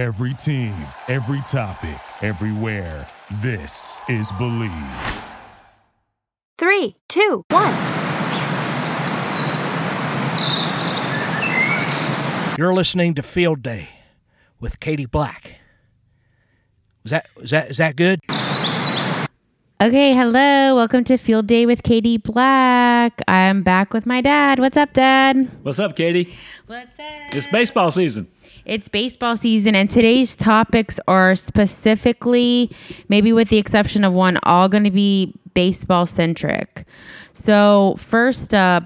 Every team, every topic, everywhere. This is Bleav. Three, two, one. You're listening to Field Day with Katie Black. Is that is that is that good? Okay, hello. Welcome to Field Day with Katie Black. I'm back with my dad. What's up, Dad? What's up, Katie? What's up? It's baseball season. It's baseball season, and today's topics are specifically, maybe with the exception of one, all going to be baseball centric. So, first up,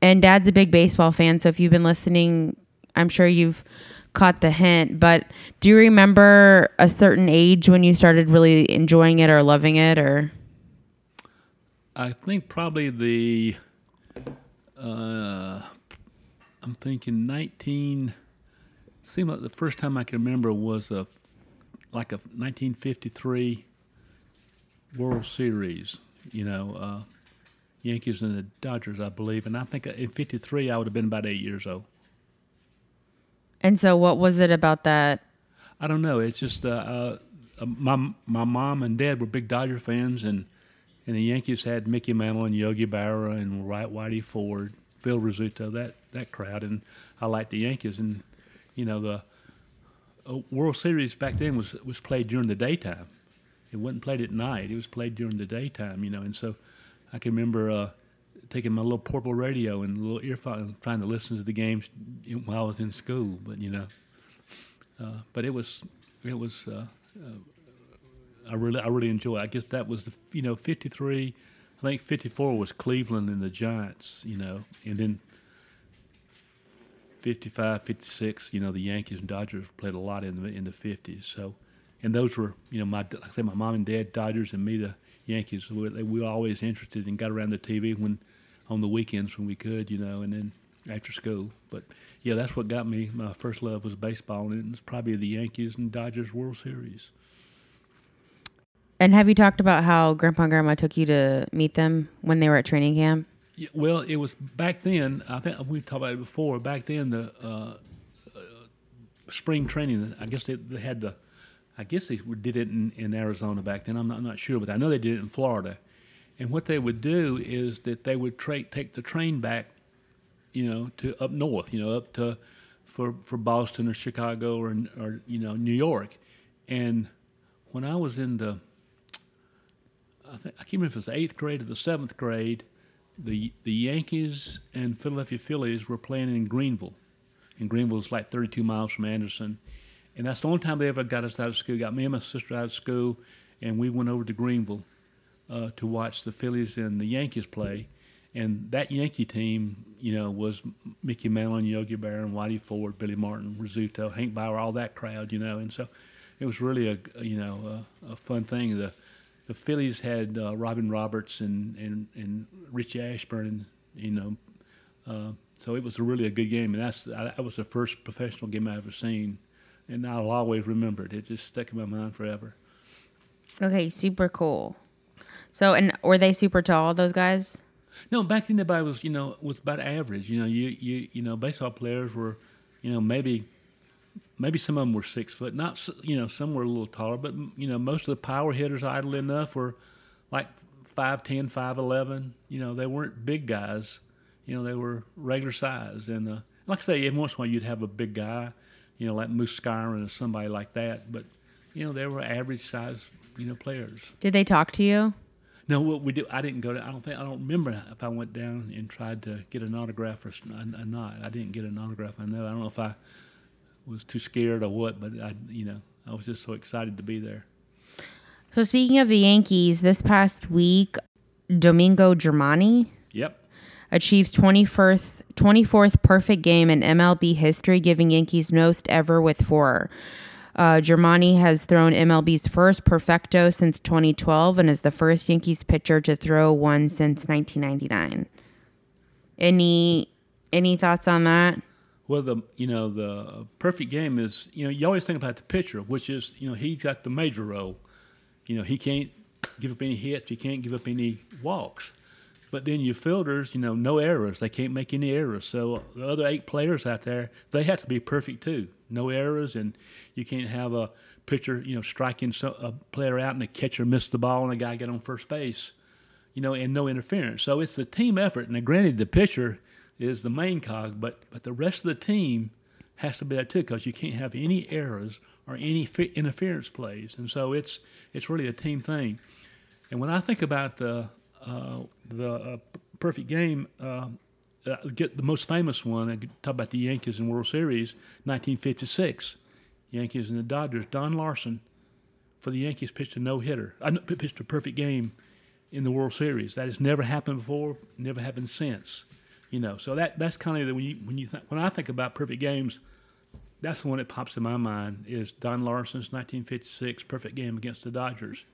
and Dad's a big baseball fan, so if you've been listening, I'm sure you've caught the hint. But do you remember a certain age when you started really enjoying it or loving it, or? I think probably the. Uh, I'm thinking 19. Seemed like the first time I can remember was a like a 1953 World Series. You know, uh, Yankees and the Dodgers, I believe, and I think in '53 I would have been about eight years old. And so, what was it about that? I don't know. It's just uh, uh, my my mom and dad were big Dodger fans, and and the Yankees had Mickey Mantle and Yogi Berra and Whitey Ford, Phil Rizzuto, that that crowd, and I liked the Yankees. And you know the uh, World Series back then was was played during the daytime. It wasn't played at night. It was played during the daytime. You know, and so I can remember. Uh, taking my little portable radio and little earphone, trying to listen to the games while I was in school. But you know, uh, but it was it was uh, uh, I really I really enjoy. It. I guess that was the you know fifty three. I think fifty four was Cleveland and the Giants. You know, and then 55, 56, You know, the Yankees and Dodgers played a lot in the in the fifties. So, and those were you know my like I said my mom and dad Dodgers and me the Yankees. We, we were always interested and got around the TV when on the weekends when we could, you know, and then after school. But yeah, that's what got me. My first love was baseball, and it was probably the Yankees and Dodgers World Series. And have you talked about how Grandpa and Grandma took you to meet them when they were at training camp? Yeah, well, it was back then. I think we talked about it before. Back then, the uh, uh, spring training. I guess they, they, had the. I guess they did it in, in Arizona back then. I'm not, I'm not sure, but I know they did it in Florida and what they would do is that they would tra- take the train back, you know, to up north, you know, up to for for Boston or Chicago or or you know New York. And when I was in the, I think I can't remember if it was eighth grade or the seventh grade, the the Yankees and Philadelphia Phillies were playing in Greenville, and Greenville is like 32 miles from Anderson, and that's the only time they ever got us out of school. Got me and my sister out of school, and we went over to Greenville uh, to watch the Phillies and the Yankees play. And that Yankee team, you know, was Mickey Mantle, Yogi Berra, Whitey Ford, Billy Martin, Rizzuto, Hank Bauer, all that crowd, you know. And so it was really a, you know, a, a fun thing. The the Phillies had uh, Robin Roberts and, and, and Richie Ashburn, and, you know. Uh, so it was really a good game, and that's that was the first professional game I ever seen, and I'll always remember it. It just stuck in my mind forever. Okay, super cool. So, and were they super tall? Those guys? No, back then everybody was, you know, was about average. You know, you you you know, baseball players were, you know, maybe maybe some of them were six foot. Not, you know, some were a little taller, but you know, most of the power hitters, idle enough, were like 5'10", 5'11". You know, they weren't big guys. You know, they were regular size. And uh, like I say, every once in a while you'd have a big guy, you know, like Moose Skowron or somebody like that. But you know, they were average size, you know, players. Did they talk to you? No, what we do, I didn't go to. I don't think I don't remember if I went down and tried to get an autograph or not. I didn't get an autograph. I know. I don't know if I was too scared or what, but I, you know, I was just so excited to be there. So speaking of the Yankees, this past week, Domingo Germán. Yep. Achieves 21st, 24th perfect game in MLB history, giving Yankees most ever with four. Uh, Germán has thrown MLB's first perfecto since 2012 and is the first Yankees pitcher to throw one since 1999. Any any thoughts on that? Well, the you know the perfect game is you know you always think about the pitcher, which is you know he's got the major role. You know he can't give up any hits, he can't give up any walks. But then your fielders, you know, no errors. They can't make any errors. So the other eight players out there, they have to be perfect too. No errors, and you can't have a pitcher, you know, striking a player out and the catcher missed the ball and a guy get on first base, you know, and no interference. So it's a team effort. Now, granted, the pitcher is the main cog, but but the rest of the team has to be there too because you can't have any errors or any fi- interference plays. And so it's it's really a team thing. And when I think about the uh, the uh, perfect game, uh, uh, get the most famous one. I talk about the Yankees in World Series, 1956. Yankees and the Dodgers. Don Larsen for the Yankees pitched a no hitter. Pitched a perfect game in the World Series. That has never happened before. Never happened since. You know, so that that's kind of the, when you when you when I think about perfect games, that's the one that pops in my mind is Don Larsen's 1956 perfect game against the Dodgers,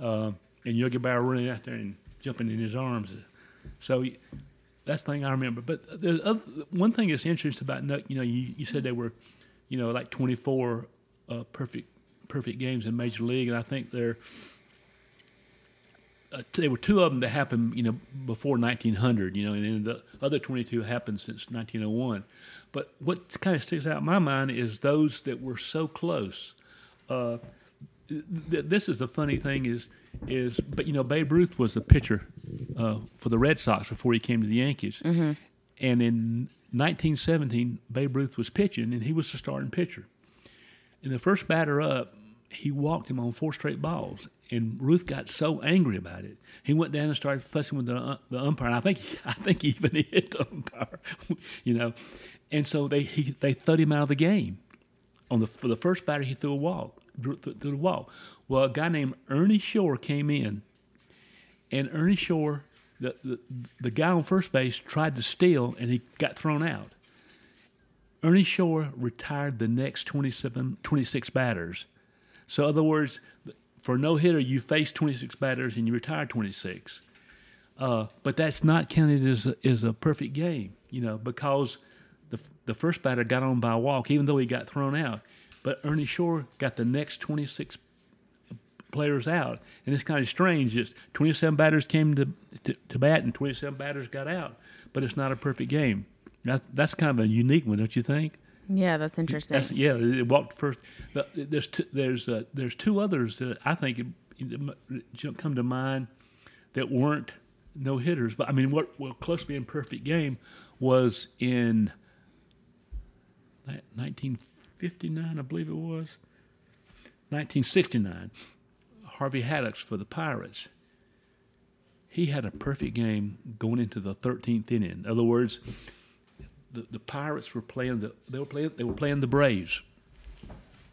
uh, and Yogi Berra running out there and jumping in his arms. So that's the thing I remember. But the other, one thing that's interesting about you know you, you said they were, you know, like 24 uh, perfect perfect games in Major League, and I think they're uh, there were two of them that happened, you know, before 1900, you know, and then the other 22 happened since 1901. But what kind of sticks out in my mind is those that were so close. Uh, th- this is the funny thing is, is but you know, Babe Ruth was a pitcher uh, for the Red Sox before he came to the Yankees, mm-hmm. and in 1917, Babe Ruth was pitching, and he was the starting pitcher. And the first batter up, he walked him on four straight balls, and Ruth got so angry about it, he went down and started fussing with the, uh, the umpire. And I think I think he even hit the umpire, you know. And so they he, they threw him out of the game. On the for the first batter, he threw a walk through the wall. Well, a guy named Ernie Shore came in, and Ernie Shore, the, the the guy on first base, tried to steal, and he got thrown out. Ernie Shore retired the next 27, 26 batters. So, in other words, for a no hitter, you face 26 batters and you retire 26. Uh, but that's not counted as a, as a perfect game, you know, because the, the first batter got on by a walk, even though he got thrown out. But Ernie Shore got the next 26 players out. And it's kind of strange. Just 27 batters came to, to, to, bat and 27 batters got out. But it's not a perfect game. That, that's kind of a unique one, don't you think? Yeah, that's interesting. That's, yeah, it walked first. There's two, there's uh, there's two others that I think come to mind that weren't no hitters. But I mean, what what close to being perfect game was in 1959, I believe it was 1969. Harvey Haddix for the Pirates. He had a perfect game going into the 13th inning. In other words, the, the Pirates were playing the they were playing they were playing the Braves,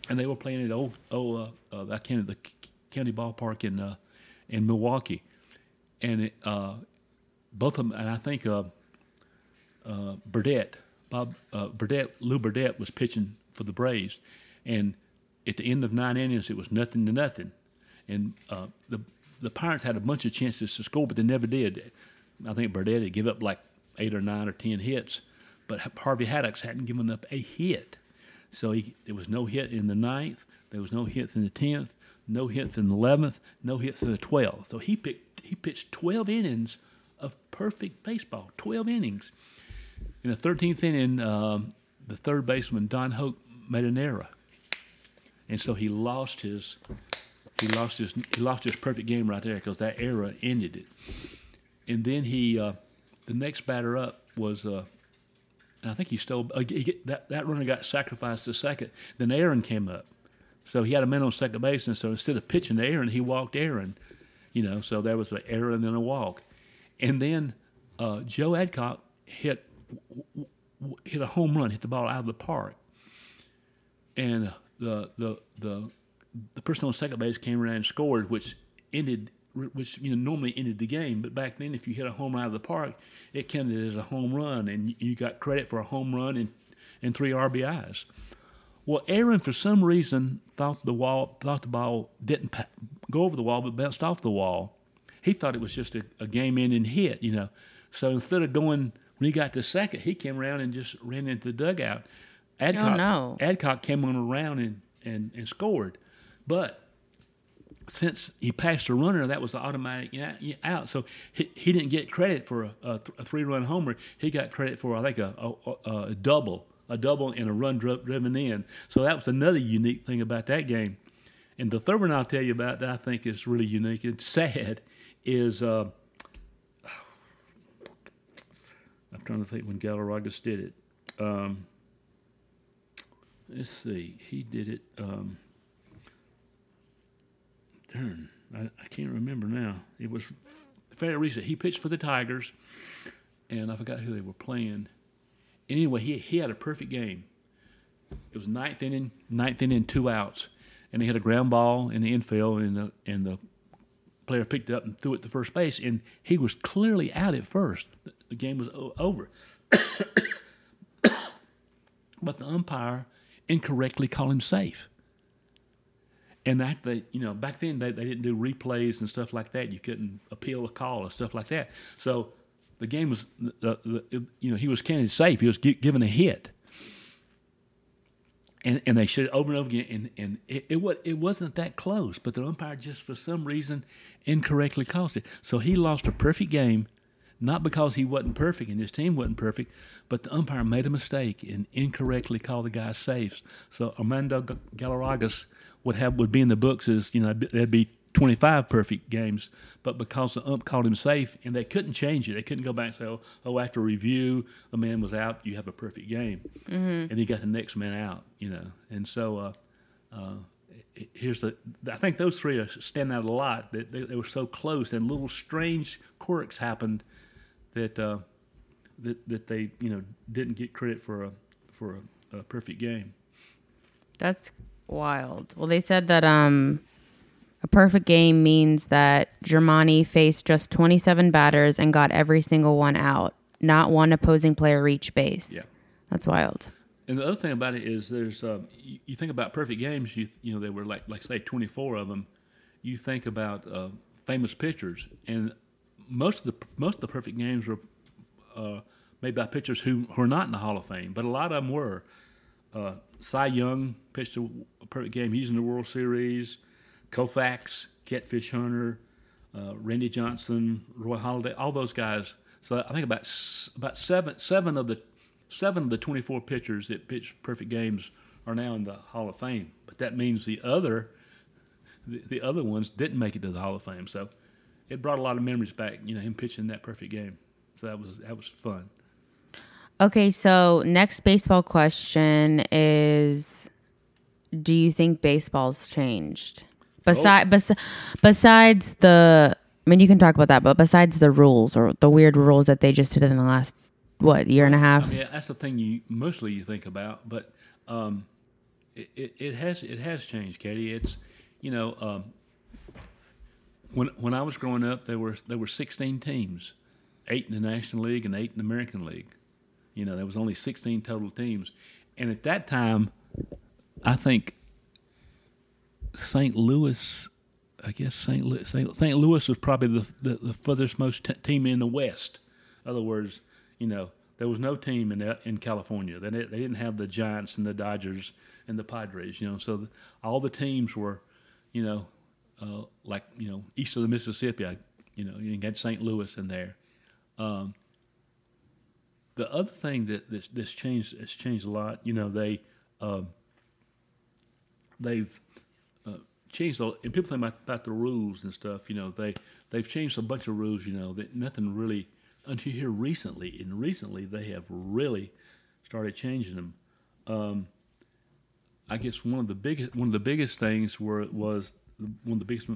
and they were playing at old oh uh, uh, the county ballpark in uh, in Milwaukee, and it, uh, both of them and I think uh, uh, Burdette Bob uh, Burdette Lew Burdette was pitching for the Braves, and at the end of nine innings it was nothing to nothing, and uh, the the Pirates had a bunch of chances to score, but they never did. I think Burdette had give up like eight or nine or ten hits but Harvey Haddix hadn't given up a hit. So he, there was no hit in the ninth, there was no hit in the tenth, no hits in the eleventh, no hits in the twelfth. So he picked he pitched twelve innings of perfect baseball, twelve innings. In the thirteenth inning, um, the third baseman Don Hoak made an error, and so he lost his he lost his he lost his perfect game right there because that error ended it. And then he uh, the next batter up was uh, and I think he stole uh, he, that that runner got sacrificed to second. Then Aaron came up, so he had a man on second base, and so instead of pitching to Aaron, he walked Aaron. You know, so there was an error and then a walk, and then uh, Joe Adcock hit hit a home run, hit the ball out of the park, and the the the the person on second base came around and scored, which ended which you know normally ended the game. But back then, if you hit a home run out of the park, it counted as a home run, and you got credit for a home run and, and three RBIs. Well, Aaron, for some reason, thought the wall thought the ball didn't go over the wall, but bounced off the wall. He thought it was just a, a game-ending hit, you know. So instead of going when he got to second, he came around and just ran into the dugout. Adcock, oh no! Adcock came on around and, and, and scored, but since he passed a runner, that was the automatic out. So he, he didn't get credit for a, a, th- a three-run homer. He got credit for I think a, a, a, a double, a double and a run dri- driven in. So that was another unique thing about that game. And the third one I'll tell you about that I think is really unique and sad is uh, I'm trying to think when Galarragas did it. Um, let's see, he did it. Um, darn, I, I can't remember now. It was fairly recent. He pitched for the Tigers, and I forgot who they were playing. Anyway, he he had a perfect game. It was ninth inning, ninth inning, two outs, and he had a ground ball in the infield, and the and the player picked it up and threw it to first base, and he was clearly out at first. The, game was o- over, but the umpire incorrectly called him safe. And that they, you know, back then they, they didn't do replays and stuff like that. You couldn't appeal a call or stuff like that. So the game was, uh, the, you know, he was counted safe. He was gi- given a hit and and they it over and over again, and and it it, wa- it wasn't that close, but the umpire just for some reason incorrectly called it. So he lost a perfect game, not because he wasn't perfect and his team wasn't perfect, but the umpire made a mistake and incorrectly called the guy safe. So Armando Galarragas would have would be in the books as you know there'd be 25 perfect games, but because the ump called him safe and they couldn't change it, they couldn't go back and say, oh, oh after review, the man was out, you have a perfect game. And he got the next man out, you know. And so uh, uh, here's the, I think those three are stand out a lot that they, they were so close and little strange quirks happened that, uh, that, that they, you know, didn't get credit for a, for a, a perfect game. That's wild. Well, they said that um, a perfect game means that Germán faced just 27 batters and got every single one out. Not one opposing player reached base. Yeah. That's wild. And the other thing about it is, there's um, you, you think about perfect games. You you know there were like like say 24 of them. You think about uh, famous pitchers, and most of the most of the perfect games were uh, made by pitchers who, who are not in the Hall of Fame, but a lot of them were. Uh, Cy Young pitched a, a perfect game. He's in the World Series. Koufax, Catfish Hunter, uh, Randy Johnson, Roy Halladay, all those guys. So I think about about seven seven of the seven of the 24 pitchers that pitched perfect games are now in the Hall of Fame. But that means the other the, the other ones didn't make it to the Hall of Fame. So it brought a lot of memories back. You know, him pitching that perfect game. So that was that was fun. Okay, so next baseball question is Do you think baseball's changed? Besi- bes- besides the, I mean, you can talk about that, but besides the rules or the weird rules that they just did in the last, what, year and a half? Yeah, that's the thing you mostly you think about, but um, it, it, it has it has changed, Katie. It's you know um, when when I was growing up, there were there were 16 teams, eight in the National League and eight in the American League. You know, there was only 16 total teams, and at that time, I think St. Louis. I guess St. Louis, St. St. Louis was probably the, the, the furthest most t- team in the West. In other words, you know, there was no team in in California. They they didn't have the Giants and the Dodgers and the Padres. You know, so the, all the teams were, you know, uh, like you know, east of the Mississippi. You know, you got St. Louis in there. Um, the other thing that this this changed has changed a lot. You know, they um, they've uh, changed the, and people think about, about the rules and stuff. You know, they they've changed a bunch of rules. You know, that nothing really until here recently. And recently, they have really started changing them. Um, I guess one of the biggest one of the biggest things were was one of the biggest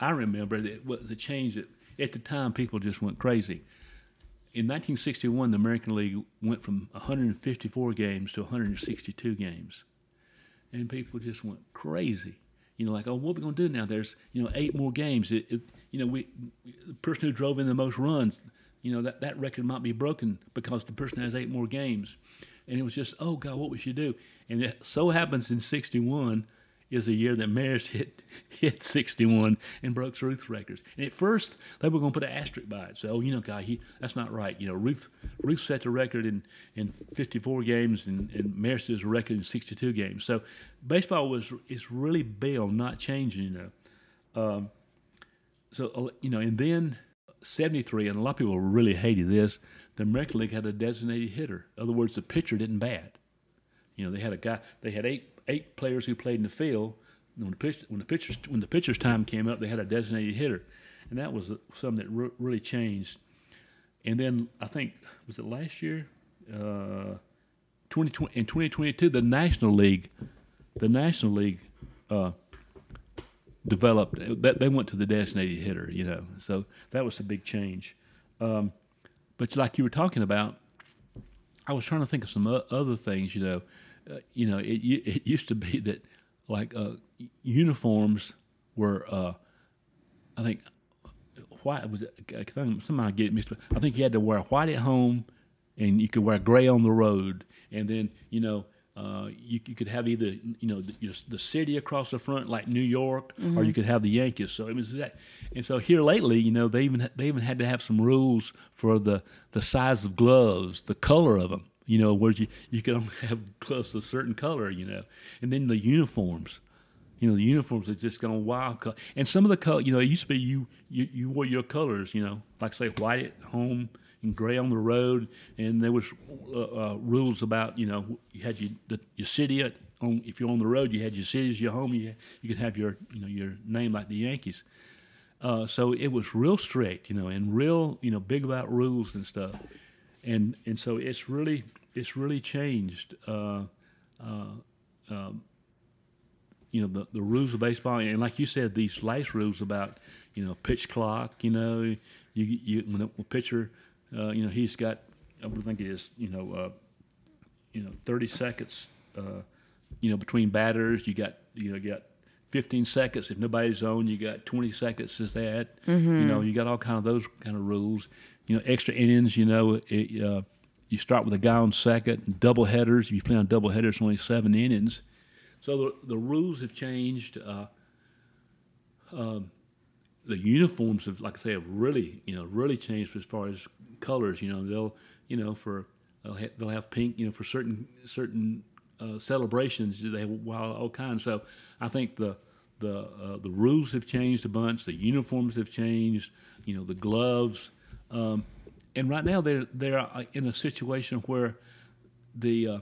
I remember that was a change that at the time people just went crazy. In 1961, the American League went from 154 games to 162 games, and people just went crazy. You know, like, oh, what are we to do now? There's, you know, eight more games. It, it, you know, we, the person who drove in the most runs, you know, that, that record might be broken because the person has eight more games. And it was just, oh, God, what we should do. And it so happens in 61 is the year that Maris hit hit 61 and broke Ruth's records. And at first, they were going to put an asterisk by it. So, oh, you know, God, he, that's not right. You know, Ruth Ruth set the record in, in 54 games, and, and Maris's record in 62 games. So, baseball was is really big on not changing. You know, Um, so uh, you know, and then '73, and a lot of people really hated this. The American League had a designated hitter. In other words, the pitcher didn't bat. You know, they had a guy. They had eight eight players who played in the field. When the pitch, when the pitchers when the pitcher's time came up, they had a designated hitter, and that was something that re- really changed. And then I think was it last year, uh, 2020 in 2022, the National League, the National League uh, developed that they went to the designated hitter. You know, so that was a big change. Um, but like you were talking about, I was trying to think of some other things. You know, uh, you know, it it used to be that like uh, uniforms were, uh, I think, white was it? I Somebody get it mixed up. I think you had to wear white at home, and you could wear gray on the road, and then you know. Uh, you, you could have either you know the, the city across the front like New York, or you could have the Yankees. So it was that, and so here lately, you know, they even they even had to have some rules for the the size of gloves, the color of them. You know, where you you could only have gloves of a certain color. You know, and then the uniforms. You know, the uniforms are just going wild. And some of the color, you know, it used to be you, you you wore your colors. You know, like say white at home and gray on the road. And there was uh, uh, rules about you know you had your the, your city at on if you're on the road you had your city as your home. You you could have your you know your name like the Yankees. Uh, so it was real strict, you know, and real you know big about rules and stuff. And and so it's really it's really changed. Uh, uh, um, you know the, the rules of baseball, and like you said, these last rules about you know pitch clock. You know, you you when a pitcher, uh, you know he's got I would think it is you know uh, you know thirty seconds. Uh, you know between batters, you got you know you got 15 seconds if nobody's on. You got 20 seconds is that. You know you got all kind of those kind of rules. You know extra innings. You know it, uh, you start with a guy on second. Double headers. If you play on double headers, only seven innings. So the, the rules have changed. Uh, um, the uniforms have, like I say, have really, you know, really changed as far as colors. You know, they'll, you know, for they'll have, they'll have pink, you know, for certain certain uh, celebrations. They have all kinds. So I think the the uh, the rules have changed a bunch. The uniforms have changed. You know, the gloves. Um, and right now they're they're uh, in a situation where the uh,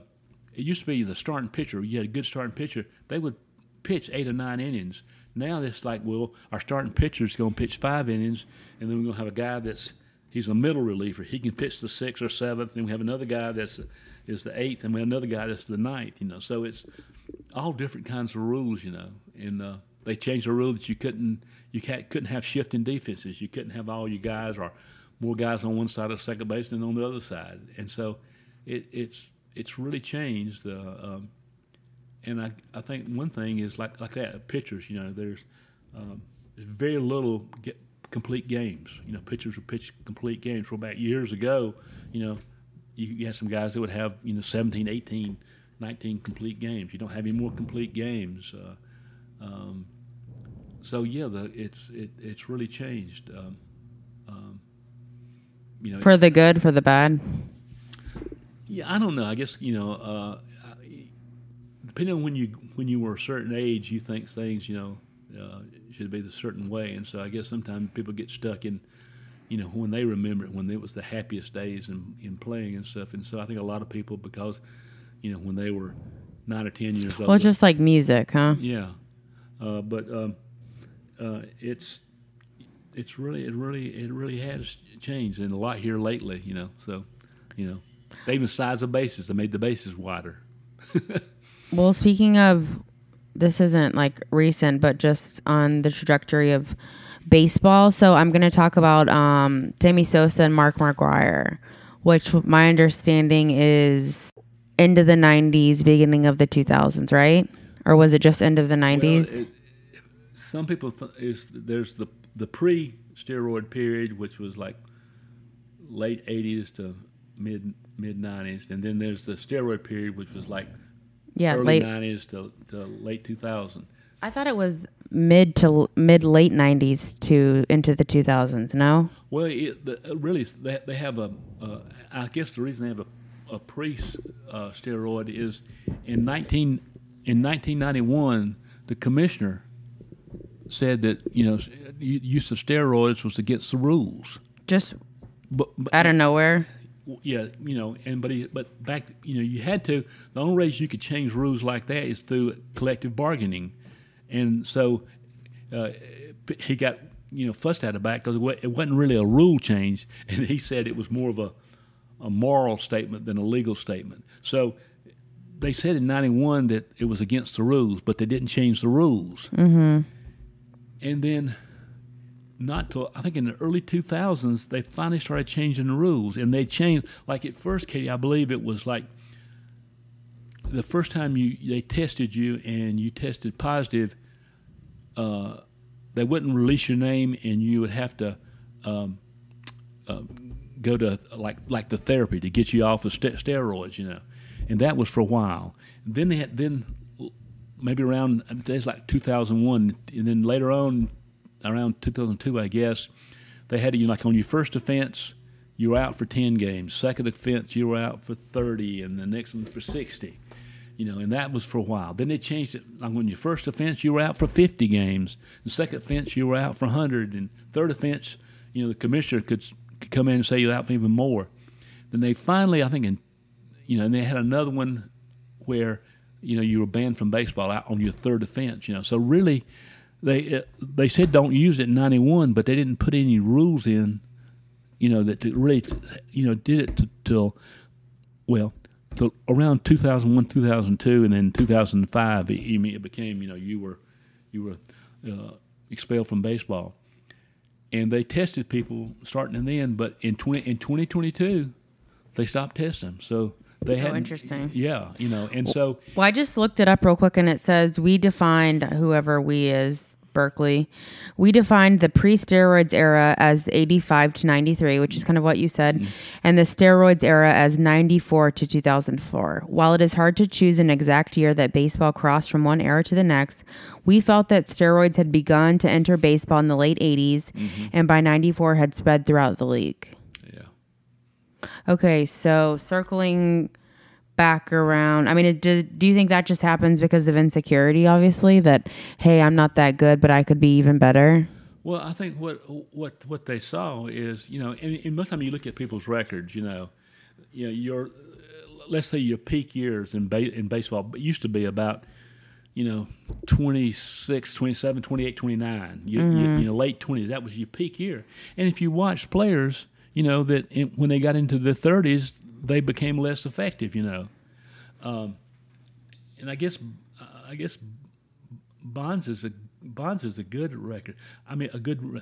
it used to be the starting pitcher. You had a good starting pitcher. They would pitch eight or nine innings. Now it's like, well, our starting pitcher is going to pitch five innings, and then we're going to have a guy that's he's a middle reliever. He can pitch the sixth or seventh, and we have another guy that's is the eighth, and we have another guy that's the ninth. You know, so it's all different kinds of rules. You know, and uh, they changed the rule that you couldn't you couldn't have shifting defenses. You couldn't have all your guys or more guys on one side of second base than on the other side, and so it, it's it's really changed. Uh, um, and I, I think one thing is like like that pitchers. You know, there's um, there's very little get complete games. You know, pitchers would pitch complete games. Well, back years ago, you know, you, you had some guys that would have you know 17, 18, 19 complete games. You don't have any more complete games. Uh, um, so yeah, the, it's it, it's really changed. Um, you know, For the good, for the bad. yeah, I don't know. I guess you know, uh, depending on when you when you were a certain age, you think things you know uh, should be the certain way, and so I guess sometimes people get stuck in, you know, when they remember it, when it was the happiest days in in playing and stuff, and so I think a lot of people because, you know, when they were nine or ten years old, Well, just like music, huh? yeah, uh, but um, uh, it's it's really it really it really has changed and a lot here lately. You know, so you know they even size the bases. They made the bases wider. Well, speaking of, this isn't like recent, but just on the trajectory of baseball. So I'm going to talk about um, Sammy Sosa and Mark McGwire, which my understanding is end of the 90s, beginning of the 2000s, right? Or was it just end of the 90s? Well, it, some people th- is there's the the pre steroid period, which was like late '80s to mid mid '90s, and then there's the steroid period, which was like yeah, early late. '90s to, to late 2000. I thought it was mid to mid late 90s to into the 2000s. No. Well, it, the, really, they, they have a. Uh, I guess the reason they have a, a pre uh, steroid is in 19 in 1991, the commissioner said that you know use of steroids was against the rules. Just But, but out of nowhere. yeah, you know, and but he, but back, you know, you had to. The only ways you could change rules like that is through collective bargaining, and so uh, he got you know fussed out about because it it wasn't really a rule change, and he said it was more of a a moral statement than a legal statement. So they said in '91 that it was against the rules, but they didn't change the rules. Mm-hmm. And then not till I think in the early 2000s they finally started changing the rules, and they changed. Like at first, Katie, I believe it was like the first time you they tested you and you tested positive, uh, they wouldn't release your name, and you would have to um, uh, go to like like the therapy to get you off of st- steroids, you know, and that was for a while. Then they had then maybe around it's like 2001, and then later on, around 2002, I guess, they had you like on your first offense, you were out for 10 games. Second offense, you were out for 30, and the next one for 60. You know, and that was for a while. Then they changed it. Like on your first offense, you were out for 50 games. The second offense, you were out for 100. And third offense, you know, the commissioner could, could come in and say you're out for even more. Then they finally, I think, in, you know, and they had another one where, you know, you were banned from baseball out on your third offense. You know, so really, they uh, they said don't use it in '91, but they didn't put any rules in. You know that really, you know, did it till well, till around 2001, 2002, and then 2005. It, it became you know you were you were uh, expelled from baseball, and they tested people starting and then, but in 20 in 2022, they stopped testing. So they oh, had interesting. Yeah, you know, and so Well, I just looked it up real quick and it says we defined whoever we is Berkeley. We defined the pre-steroids era as 85 to 93, which is kind of what you said, mm-hmm. and the steroids era as 94 to 2004. While it is hard to choose an exact year that baseball crossed from one era to the next, we felt that steroids had begun to enter baseball in the late 80s mm-hmm. and by 94 had spread throughout the league. Okay, so circling back around, I mean, it, do, do you think that just happens because of insecurity? Obviously, that hey, I'm not that good, but I could be even better. Well, I think what what what they saw is you know, and, and most time you look at people's records, you know, you know your uh, let's say your peak years in ba- in baseball used to be about you know 26 27 28 29 you, you, mm-hmm. you know late 20s that was your peak year and if you watch players you know that in, when they got into the 30s they became less effective you know um, and i guess i guess Bonds is a Bonds is a good record. I mean, a good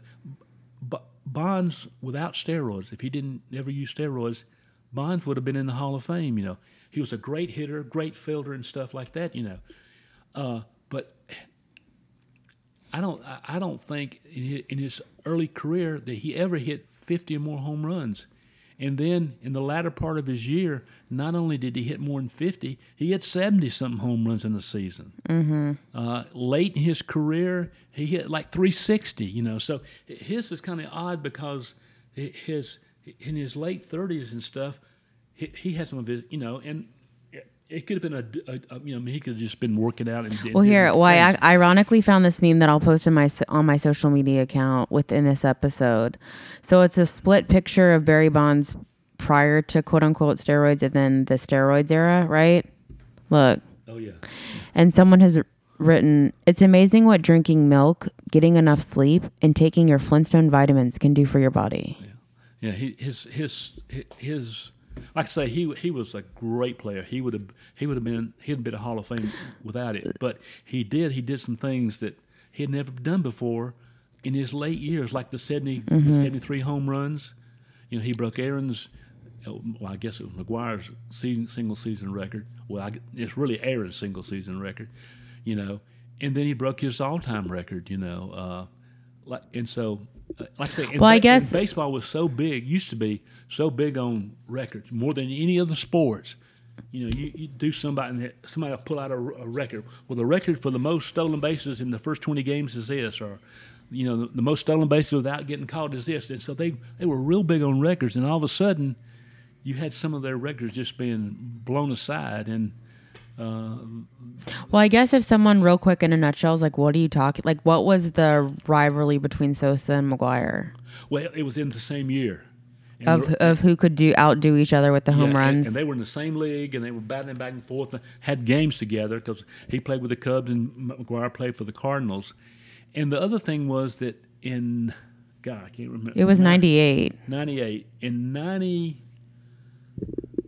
Bonds without steroids. If he didn't ever use steroids, Bonds would have been in the Hall of Fame. You know, he was a great hitter, great fielder, and stuff like that. You know, uh, but I don't I don't think in his early career that he ever hit 50 or more home runs. And then in the latter part of his year, not only did he hit more than 50, he hit 70 something home runs in the season. Mm-hmm. Uh, late in his career, he hit like 360, you know. So his is kind of odd because his in his late 30s and stuff, he, he had some of his, you know, and it could have been a, a, a you know, he could have just been working out. And, Well, here, well, I ironically found this meme that I'll post in my on my social media account within this episode. So it's a split picture of Barry Bonds prior to quote unquote steroids and then the steroids era, right? Look, oh yeah, and someone has written, "It's amazing what drinking milk, getting enough sleep, and taking your Flintstone vitamins can do for your body." yeah. He, his his his like I say, he he was a great player. He would have he would have been he'd been a Hall of Fame without it. But he did he did some things that he had never done before in his late years, like the 70, Mm-hmm. 73 home runs. You know, he broke Aaron's. uh, Well, I guess it was McGwire's season, single season record. Well, I, it's really Aaron's single season record. You know, and then he broke his all time record. You know, uh, like and so. Uh, like I say, Well, I ba- guess- baseball was so big, used to be so big on records more than any other sports. You know, you, you do somebody and somebody will pull out a, a record. Well, the record for the most stolen bases in the first twenty games is this, or you know, the, the most stolen bases without getting caught is this. And so they they were real big on records, and all of a sudden, you had some of their records just being blown aside, and Uh, well, I guess if someone real quick in a nutshell is like, what are you talking? Like, what was the rivalry between Sosa and McGwire Well, it was in the same year. And of of who could do outdo each other with the home and- runs? And, they were in the same league, and they were battling back and forth. And had games together because he played with the Cubs and McGwire played for the Cardinals. And the other thing was that in God, I can't remember. it was ninety eight. 98 in 90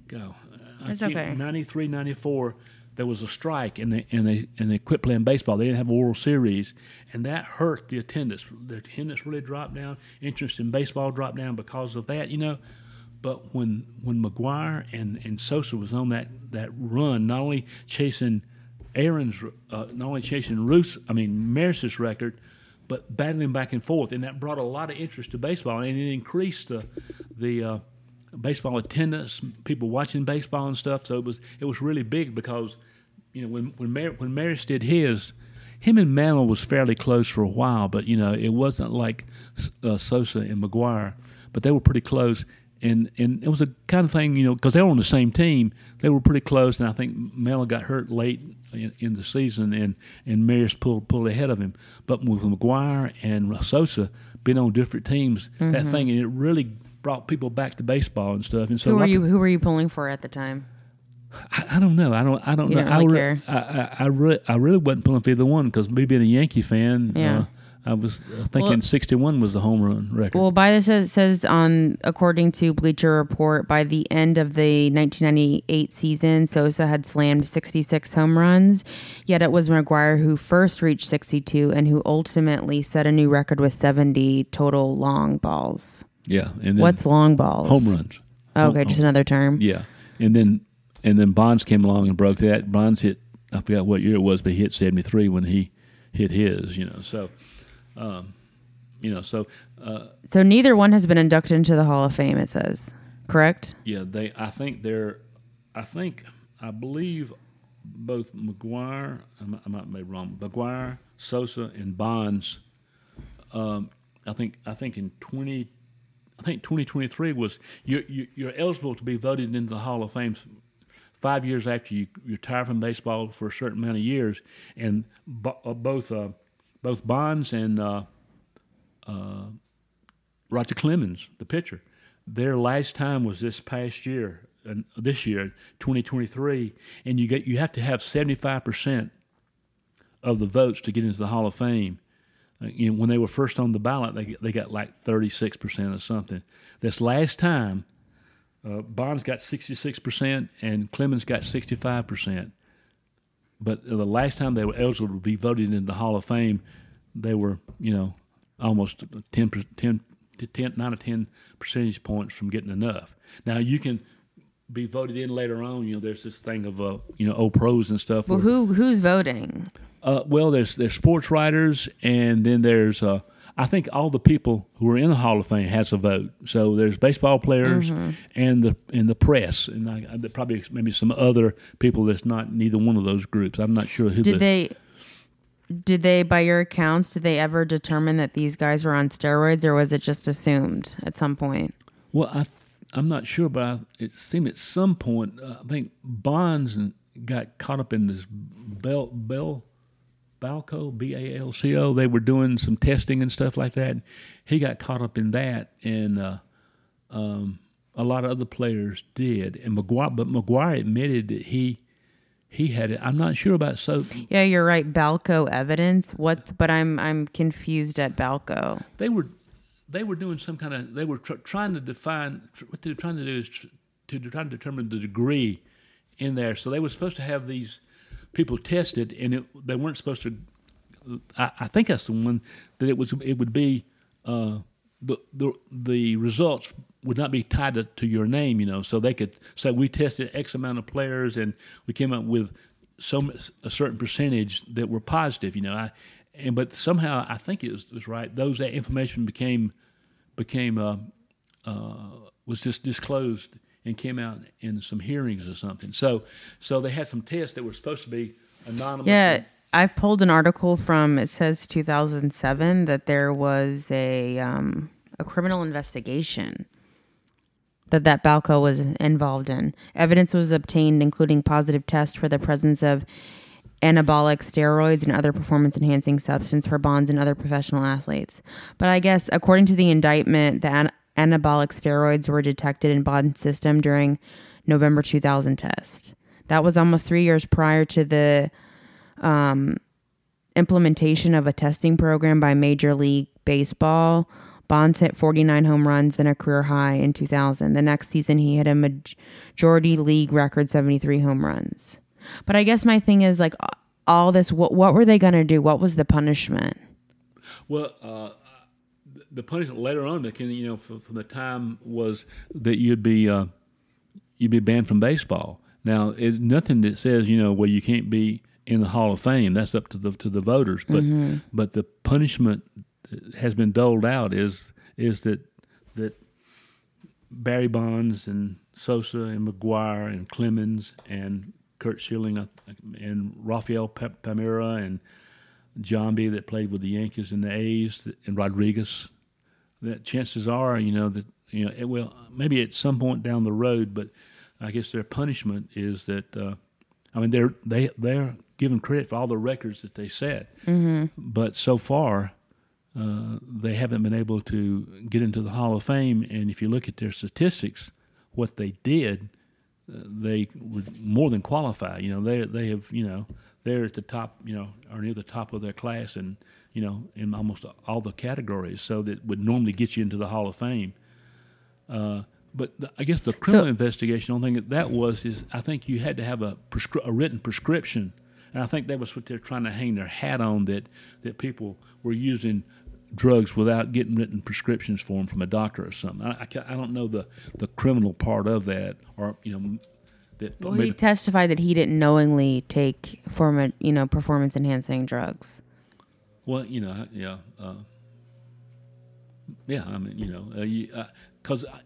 go uh, I It's okay. 93 94 there was a strike and they and they and they quit playing baseball. They didn't have a world series and that hurt the attendance. The attendance really dropped down. Interest in baseball dropped down because of that you know. But when when McGwire and, and Sosa was on that, that run, not only chasing Aaron's, uh, not only chasing Ruth's, I mean Maris's record, but battling back and forth, and that brought a lot of interest to baseball, and it increased the the uh, baseball attendance, people watching baseball and stuff. So it was it was really big because you know when when Mar- when Maris did his, him and Mantle was fairly close for a while, but you know it wasn't like uh, Sosa and McGwire, but they were pretty close. And, and it was a kind of thing, you know, because they were on the same team. They were pretty close, and I think Mantle got hurt late in, in the season, and and Maris pulled pulled ahead of him. But with McGwire and Sosa being on different teams, that thing and it really brought people back to baseball and stuff. And so, Who were you? Who were you pulling for at the time? I, I don't know. I don't. I don't You know. don't I, really re- care. I, I, I, re- I really wasn't pulling for either one because me being a Yankee fan, Yeah. uh, I was uh, thinking Well- 61 was the home run record. Well, by this it says on according to Bleacher Report, by the end of the 1998 season, Sosa had slammed 66 home runs. Yet it was McGwire who first reached 62 and who ultimately set a new record with 70 total long balls. Yeah. And then What's long balls? home runs? Okay, just another term. Yeah. And then and then Bonds came along and broke that. Bonds hit. I forgot what year it was, but he hit 73 when he hit his. You know. So, um, you know. So. Uh, So neither one has been inducted into the Hall of Fame. It says correct. Yeah, they. I think they're. I think. I believe both McGwire. I might, be wrong. McGwire, Sosa, and Bonds. Um, I think. I think in twenty. I think twenty twenty three was you're you- you're eligible to be voted into the Hall of Fame. Five years after you retire from baseball for a certain amount of years, and uh, both uh, both Bonds and uh, Roger Clemens, the pitcher, their last time was this past year, this year, 2023, and you get you have to have 75 percent of the votes to get into the Hall of Fame. You know, when they were first on the ballot, they they got like 36 percent or something. This last time, uh, Bonds got 66 percent and Clemens got 65 percent. But the last time they were eligible to be voted into the Hall of Fame, they were, you know, almost 10, per- 10, to 10 9 or 10 percentage points from getting enough. Now, you can be voted in later on. You know, there's this thing of, uh, you know, old pros and stuff. Well, where- who who's voting? Uh, well, there's there's sports writers, and then there's uh, I think all the people who are in the Hall of Fame has a vote. So there's baseball players Mm-hmm. and the and the press, and I, I, probably maybe some other people that's not neither one of those groups. I'm not sure who. Did the, they? Did they, by your accounts, did they ever determine that these guys were on steroids, or was it just assumed at some point? Well, I I'm not sure, but I, it seemed at some point uh, I think Bonds and got caught up in this Bell Bell Balco B A L C O. They were doing some testing and stuff like that. He got caught up in that, and uh, um, a lot of other players did. And McGwire, but McGwire admitted that he he had it. I'm not sure about so. Yeah, you're right. Balco evidence. What? But I'm I'm confused at Balco. they were they were doing some kind of they were tr- trying to define tr- what they were trying to do is tr- to try to determine the degree in there. So they were supposed to have these people tested, and it, they weren't supposed to. I, I think that's the one that it was. It would be uh, the the the results would not be tied to, to your name, you know. So they could say we tested X amount of players, and we came up with some a certain percentage that were positive, you know. I, and but somehow I think it was, was right. Those that information became became uh, uh, was just disclosed and came out in some hearings or something. So so they had some tests that were supposed to be anonymous. Yeah, I've pulled an article from it says 2007 that there was a um, a criminal investigation that that Balco was involved in. Evidence was obtained, including positive tests for the presence of anabolic steroids and other performance enhancing substance for Bonds and other professional athletes. But I guess according to the indictment, the an- anabolic steroids were detected in Bond's system during November 2000 test. That was almost three years prior to the um, implementation of a testing program by Major League Baseball. Bonds hit 49 home runs, then a career high in 2000. The next season, he hit a majority league record 73 home runs. But I guess my thing is like all this. What what were they gonna do? What was the punishment? Well, uh, the punishment later on, you know from, from, the time was that you'd be uh, you'd be banned from baseball. Now, it's nothing that says you know well you can't be in the Hall of Fame. That's up to the to the voters. But mm-hmm. but the punishment has been doled out is is that that Barry Bonds and Sosa and McGwire and Clemens and Curt Schilling uh, and Rafael Palmeiro and Giambi that played with the Yankees and the A's and Rodriguez. That chances are, you know, that you know, it, well, maybe at some point down the road, but I guess their punishment is that. Uh, I mean, they're they they're given credit for all the records that they set, mm-hmm. but so far. Uh, they haven't been able to get into the Hall of Fame, and if you look at their statistics, what they did they would more than qualify. You know, they they have you know they're at the top, you know, or near the top of their class, and you know, in almost all the categories. So that would normally get you into the Hall of Fame. Uh, but the, I guess the criminal so, investigation, the only thing that, that was is I think you had to have a, prescri- a written prescription, and I think that was what they're trying to hang their hat on that that people were using drugs without getting written prescriptions for them from a doctor or something. I, I, I don't know the, the criminal part of that, or you know. That well, he testified that he didn't knowingly take form, you know, performance enhancing drugs. Well, you know, yeah, uh, yeah. I mean, you know, because uh, uh,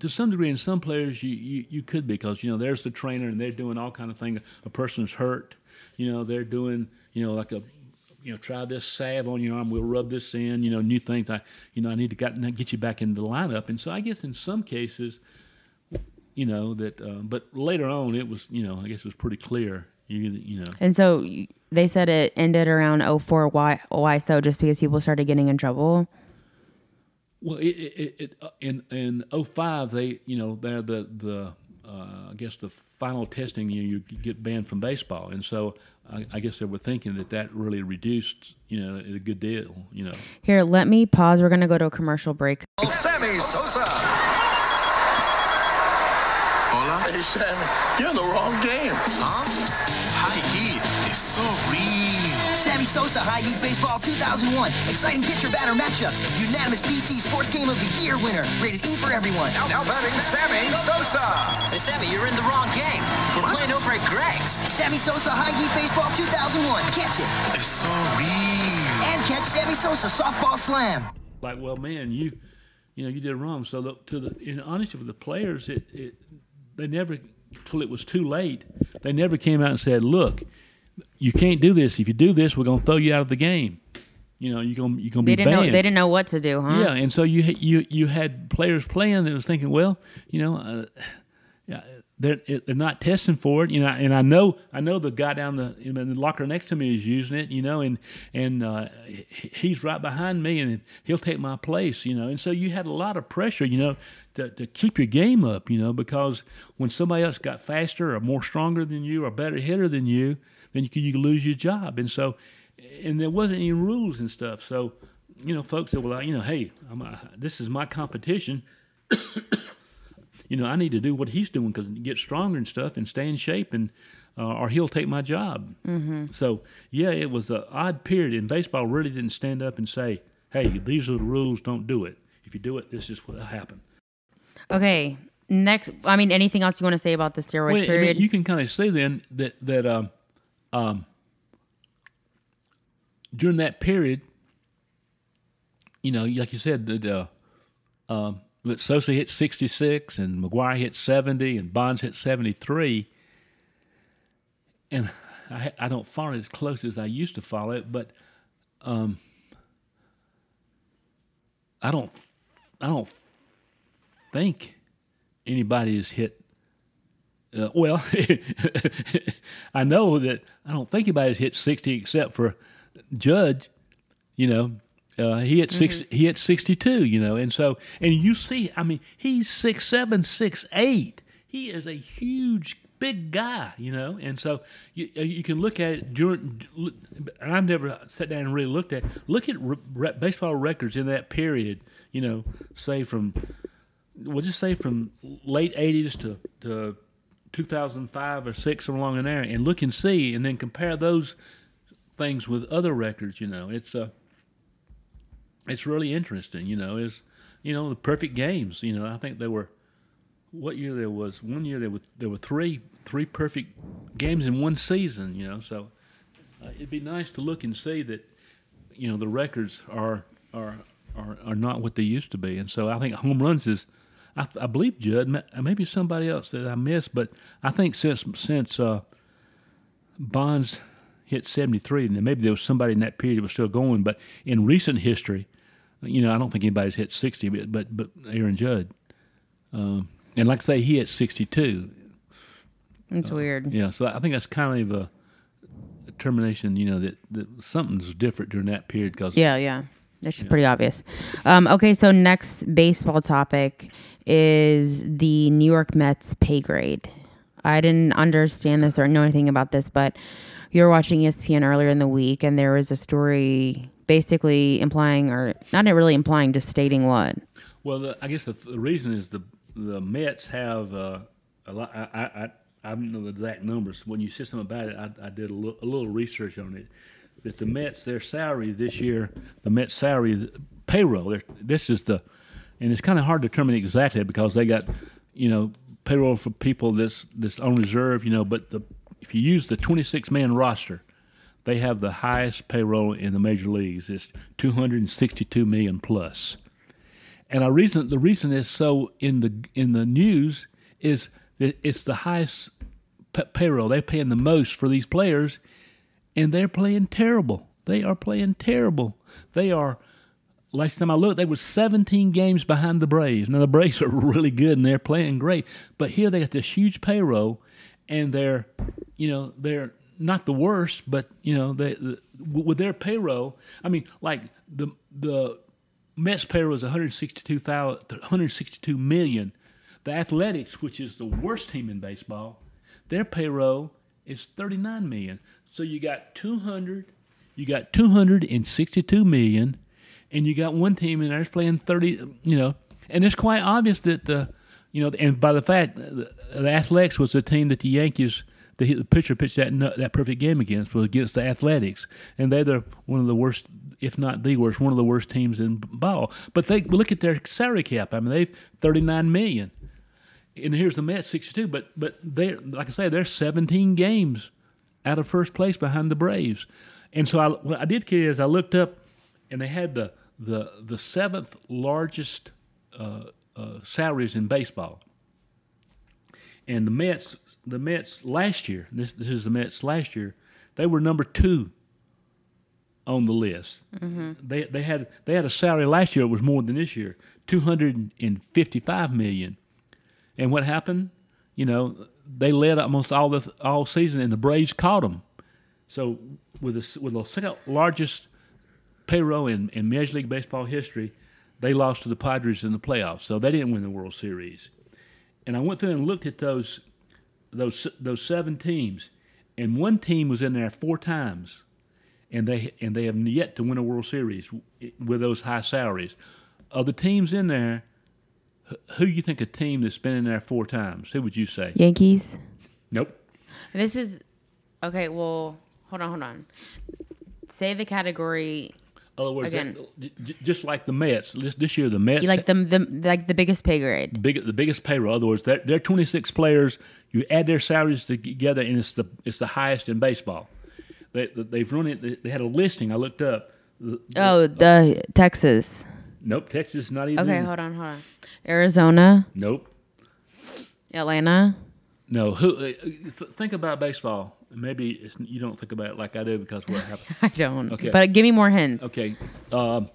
to some degree, in some players, you, you, you could because you know there's the trainer and they're doing all kind of things. A person's hurt, you know, they're doing you know like a you know, try this salve on your arm. We'll rub this in. You know, new things. I, you know, I need to get, get you back in the lineup. And so I guess in some cases, you know that. Uh, but later on, it was, you know, I guess it was pretty clear. You, you know. And so they said it ended around 04. Why? Why so? Just because people started getting in trouble. Well, it, it, it uh, in in 05, they you know they're the the uh, I guess the final testing you you get banned from baseball, and so I, I, guess they were thinking that that really reduced, you know, a good deal, you know. Here, let me pause. We're going to go to a commercial break. Sammy Sosa. Hola. Sammy, you're in the wrong game. Huh? High heat is so real. Sammy Sosa High Heat Baseball 2001. Exciting pitcher batter matchups. Unanimous PC Sports Game of the Year winner. Rated E for everyone. Now, now batting Sammy Sosa. Hey, Sammy, you're in the wrong game. We're playing over at Greg's. Sammy Sosa High Heat Baseball 2001. Catch it. It's so real. And catch Sammy Sosa Softball Slam. Like, well, man, you you know, you did wrong. So the, to the in honesty for the players, it, it they never till it was too late. They never came out and said, "Look, you can't do this. If you do this, we're going to throw you out of the game. You know, you're going you're going to be didn't banned. Know, they didn't know what to do, huh? Yeah, and so you you you had players playing that was thinking, well, you know, uh, yeah, they're they're not testing for it, you know. And I know I know the guy down the in the locker next to me is using it, you know, and and uh, he's right behind me, and he'll take my place, you know. And so you had a lot of pressure, you know, to, to keep your game up, you know, because when somebody else got faster or more stronger than you or better hitter than you, then you could, you could lose your job. And so, and there wasn't any rules and stuff. So, you know, folks said, well, you know, hey, a, this is my competition. You know, I need to do what he's doing because get stronger and stuff and stay in shape and. Uh, or he'll take my job. Mm-hmm. So yeah, it was an odd period, and baseball really didn't stand up and say, "Hey, these are the rules. Don't do it. If you do it, this is what will happen." Okay. Next, I mean, anything else you want to say about the steroids well, period? I mean, you can kind of say then that that um, um, during that period, you know, like you said, that uh, um, Sosa hit 66 and McGwire hit 70 and Bonds hit 73. And I, I don't follow it as close as I used to follow it, but um, I don't I don't think anybody has hit. Uh, well, I know that I don't think anybody's hit sixty except for Judge. You know, uh, he hit 6 He hit sixty-two. You know, and so and you see, I mean, he's six seven, six eight. He is a huge, big guy. You know, and so you uh, you can look at it during. And I've never sat down and really looked at. Look at re- baseball records in that period. You know, say from we'll just say from late '80s to, to 2005 or six, or along in there, and look and see, and then compare those things with other records. You know, it's uh, it's really interesting. You know, is you know the perfect games. You know, I think there were what year there was one year there were there were three three perfect games in one season. You know, so uh, it'd be nice to look and see that you know the records are are are, are not what they used to be, and so I think home runs is. I, I believe Judge, maybe somebody else that I missed, but I think since since uh, Bonds hit seventy three, and maybe there was somebody in that period that was still going, but in recent history, you know, I don't think anybody's hit sixty, but but, but Aaron Judge, um, and like I say, he hit sixty two. It's weird. Yeah, so I think that's kind of a termination. you know, that, that something's different during that period because Yeah, yeah. That's pretty obvious. Um, okay, so next baseball topic is the New York Mets pay grade. I didn't understand this or know anything about this, but you were watching ESPN earlier in the week, and there was a story basically implying, or not really implying, just stating what. Well, the, I guess the, the reason is the the Mets have uh, a lot. I, I, I I don't know the exact numbers. When you said something about it, I, I did a little, little research on it. That the Mets, their salary this year, the Mets salary payroll. This is the, and it's kind of hard to determine exactly because they got, you know, payroll for people that's that's on reserve. You know, but the if you use the 26 man roster, they have the highest payroll in the major leagues. It's 262 million plus. And our reason, the reason is so in the in the news is that it's the highest p- payroll. They're paying the most for these players, and they're playing terrible. They are playing terrible. They are. Last time I looked, they were 17 games behind the Braves. Now the Braves are really good and they're playing great, but here they got this huge payroll, and they're, you know, they're not the worst, but you know, they, the, with their payroll, I mean, like the the Mets payroll is 162,000 162 million. The Athletics, which is the worst team in baseball, their payroll is 39 million. So you got 200, you got 262 million, and you got one team in there that's playing 30. You know, and it's quite obvious that the, you know, and by the fact the, the Athletics was the team that the Yankees. The, the pitcher pitched that that perfect game against was against the Athletics, and they're the, one of the worst, if not the worst, one of the worst teams in ball. But they look at their salary cap. I mean, they've thirty nine million and here's the Mets 62, but but they like I say they're 17 games out of first place behind the Braves, and so I, what I did is I looked up, and they had the the the seventh largest uh, uh, salaries in baseball, and the Mets the Mets last year this this is the Mets last year they were number two on the list. They they had they had a salary last year that was more than this year, 255 million. And what happened? You know, they led almost all the all season, and the Braves caught them. So with the with the second largest payroll in, in Major League Baseball history, they lost to the Padres in the playoffs. So they didn't win the World Series. And I went through and looked at those those those seven teams, and one team was in there four times, and they and they have yet to win a World Series with those high salaries. Of the teams in there, who do you think a team that's been in there four times? Who would you say? Yankees. Nope. This is okay. Well, hold on, hold on. Say the category. Other words, Again. j- just like the Mets, this, this year the Mets You like the, the like the biggest pay grade. big, the biggest payroll. In other words, they're, they're 26 players. You add their salaries together, and it's the it's the highest in baseball. They, they've run it. They, had a listing. I looked up. Oh, the Texas. Nope, Texas not even. Okay, hold on, hold on. Arizona, Nope. Atlanta. No. Who? Uh, th- think about baseball. Maybe it's, you don't think about it like I do because what happened. I don't. Okay. But give me more hints. Okay. Um,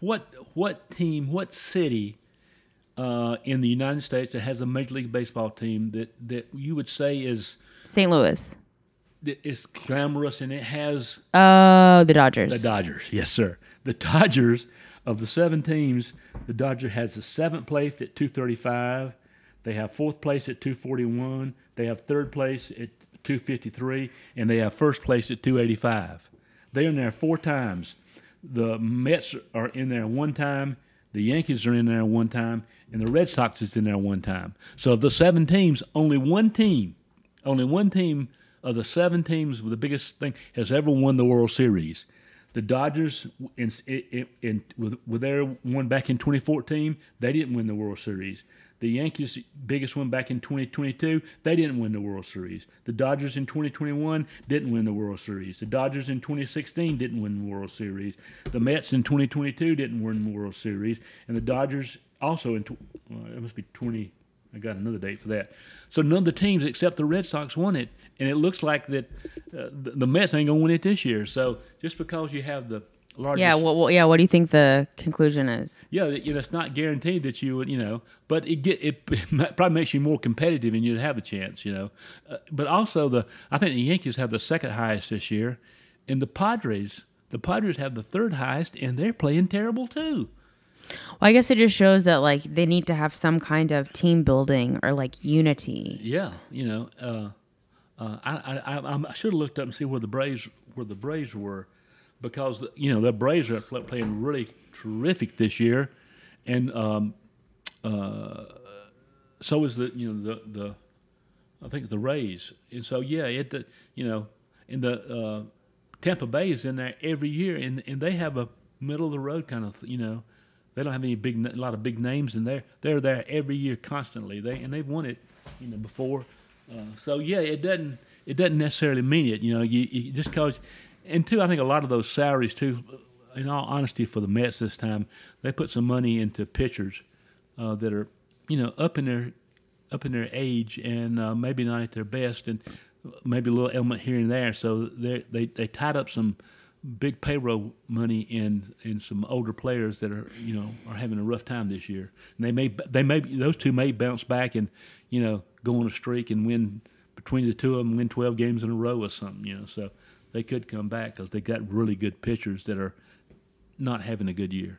what what team, what city uh, in the United States that has a Major League Baseball team that that you would say is St. Louis. It's glamorous and it has Oh, the Dodgers. the Dodgers? Yes, sir. The Dodgers of the seven teams, the Dodger has the seventh place at 235. They have fourth place at 241. They have third place at 253, and they have first place at 285. They're in there four times. The Mets are in there one time. The Yankees are in there one time, and the Red Sox is in there one time. So of the seven teams, only one team, only one team of the seven teams with the biggest thing has ever won the World Series. The Dodgers, in, in, in, with, with their one back in 2014, they didn't win the World Series. The Yankees' biggest one back in 2022, they didn't win the World Series. The Dodgers in 2021 didn't win the World Series. The Dodgers in 2016 didn't win the World Series. The Mets in 2022 didn't win the World Series. And the Dodgers also in, tw- uh, it must be 20, I got another date for that. So none of the teams except the Red Sox won it, and it looks like that uh, the, Mets ain't gonna win it this year. So just because you have the largest, yeah, well, well, yeah. What do you think the conclusion is? yeah, you know, it's not guaranteed that you would, you know, but it get it probably makes you more competitive and you'd have a chance, you know. Uh, but also the I think the Yankees have the second highest this year, and the Padres the Padres have the third highest, and they're playing terrible too. Well, I guess it just shows that like they need to have some kind of team building or like unity. Yeah, you know, uh, uh, I, I, I, should have looked up and see where the Braves where the Braves were, because you know the Braves are playing really terrific this year, and um, uh, so is the you know the the I think the Rays, and so yeah, it uh, you know, in the uh, Tampa Bay is in there every year, and and they have a middle of the road kind of you know. They don't have any big, a lot of big names in there. They're there every year constantly. They and they've won it, you know, before. Uh, so yeah, it doesn't it doesn't necessarily mean it. You know, you, you just cause, and two, I think a lot of those salaries too. In all honesty, for the Mets this time, they put some money into pitchers uh, that are, you know, up in their up in their age and uh, maybe not at their best, and maybe a little element here and there. So they they they tied up some big payroll money in in some older players that are you know are having a rough time this year. And they may they may those two may bounce back and you know go on a streak and win between the two of them win 12 games in a row or something. You know, so they could come back because they got really good pitchers that are not having a good year.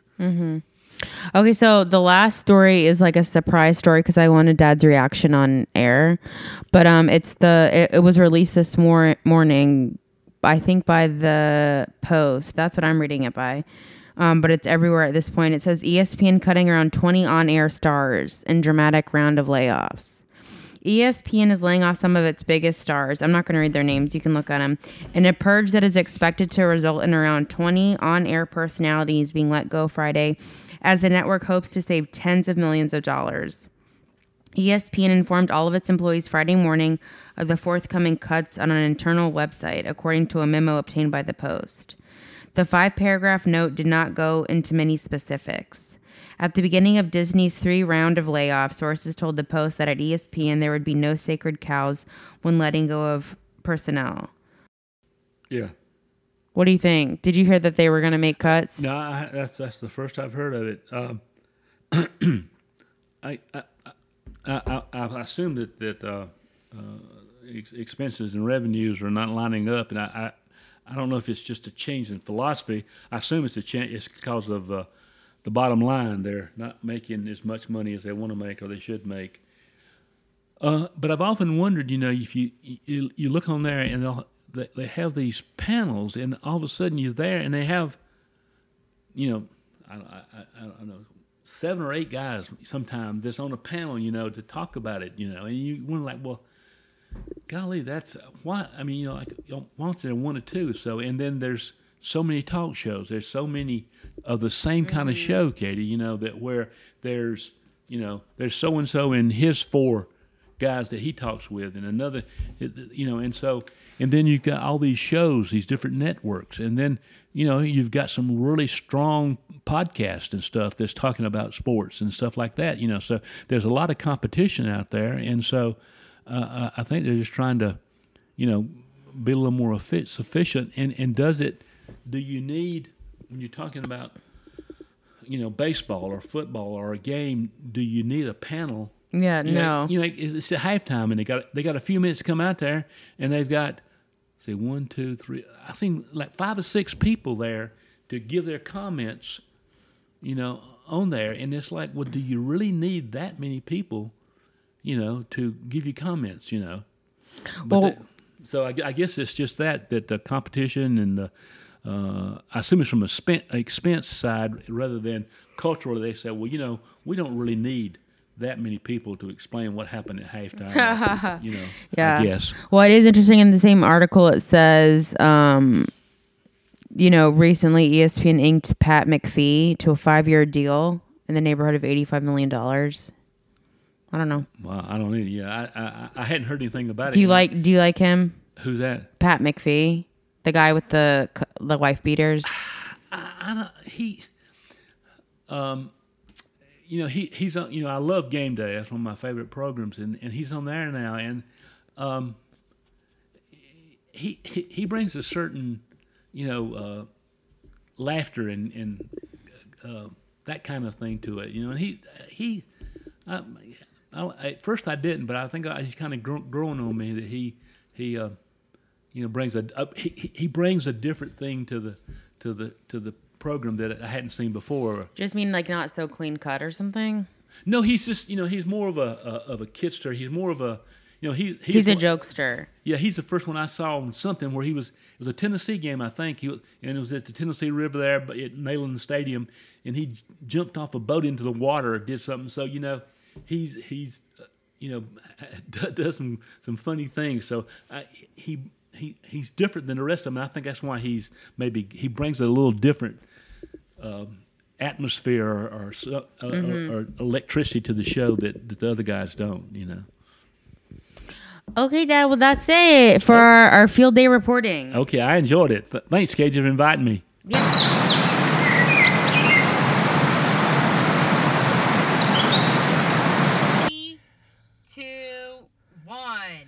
Okay, so the last story is like a surprise story because I wanted Dad's reaction on air, but um, it's the it, it was released this mor- morning, I think by the Post. That's what I'm reading it by. Um, but it's everywhere at this point. It says ESPN cutting around 20 on-air stars in dramatic round of layoffs. ESPN is laying off some of its biggest stars. I'm not going to read their names. You can look at them. In a purge that is expected to result in around 20 on air personalities being let go Friday, as the network hopes to save tens of millions of dollars. ESPN informed all of its employees Friday morning of the forthcoming cuts on an internal website, according to a memo obtained by the Post. The five paragraph note did not go into many specifics. At the beginning of Disney's three round of layoffs, sources told the Post that at ESPN there would be no sacred cows when letting go of personnel. Yeah. What do you think? Did you hear that they were going to make cuts? No, I, that's that's the first I've heard of it. Um, I, I, I, I, I assume that that uh, uh, ex- expenses and revenues are not lining up, and I, I, I don't know if it's just a change in philosophy. I assume it's a change. It's because of uh, the bottom line. They're not making as much money as they want to make or they should make. Uh, but I've often wondered, you know, if you you, you look on there and they they have these panels, and all of a sudden you're there, and they have you know, I, I, I, don't know, seven or eight guys sometimes that's on a panel, you know, to talk about it, you know, and you wonder like, well, golly, that's why. I mean, you know, like once there one or two, so and then there's so many talk shows. There's so many of the same kind of show, Katie. You know that where there's you know there's so and so in his four guys that he talks with, and another, you know, and so and then you've got all these shows, these different networks, and then you know you've got some really strong podcasts and stuff that's talking about sports and stuff like that. You know, so there's a lot of competition out there, and so uh, I think they're just trying to, you know, be a little more effi- sufficient. And and does it? Do you need when you're talking about you know, baseball or football or a game, do you need a panel? Yeah, You know, no. you know, it's at halftime, and they got they got a few minutes to come out there, and they've got say one, two, three. I think like five or six people there to give their comments, you know, on there, and it's like, well, do you really need that many people, you know, to give you comments, you know? But Well- so I, I guess it's just that that the competition and the uh, I assume it's from a spent, expense side rather than culturally. They say, well, you know, we don't really need that many people to explain what happened at halftime. you know, Yeah. Yes. Well, it is interesting in the same article. It says, um, you know, recently ESPN inked Pat McAfee to a five-year deal in the neighborhood of eighty-five million dollars. I don't know. Well, I don't know. Yeah, I, I I hadn't heard anything about it. Do you like? Do you like him, who's that? Pat McAfee, the guy with the the wife beaters? I don't, he, um, you know, he he's on. You know, I love Game Day. That's one of my favorite programs, and, and he's on there now, and um, he, he he brings a certain, you know, uh, laughter and and uh, that kind of thing to it. You know, and he he. I, I, at first, I didn't, but I think I, he's kind of grow, growing on me that he he uh, you know brings a, a he, he- he brings a different thing to the to the to the program that I hadn't seen before. Just mean like not so clean cut or something. No, he's just you know he's more of a, a of a kidster. He's more of a you know he He's a one- jokester. Yeah, he's the first one I saw on something where he was. It was a Tennessee game, I think. He was, and it was at the Tennessee River there, but at Neyland Stadium, and he j- jumped off a boat into the water or did something. So you know, he's he's uh, you know does some some funny things. So uh, he he he's different than the rest of them. And I think that's why he's maybe he brings a little different. Um, atmosphere or or, uh, Mhm. or or electricity to the show that, that the other guys don't you know Okay, Dad. Well, that's it for our, our field day reporting. Okay, I enjoyed it. Thanks, Cage, for inviting me. Two, one.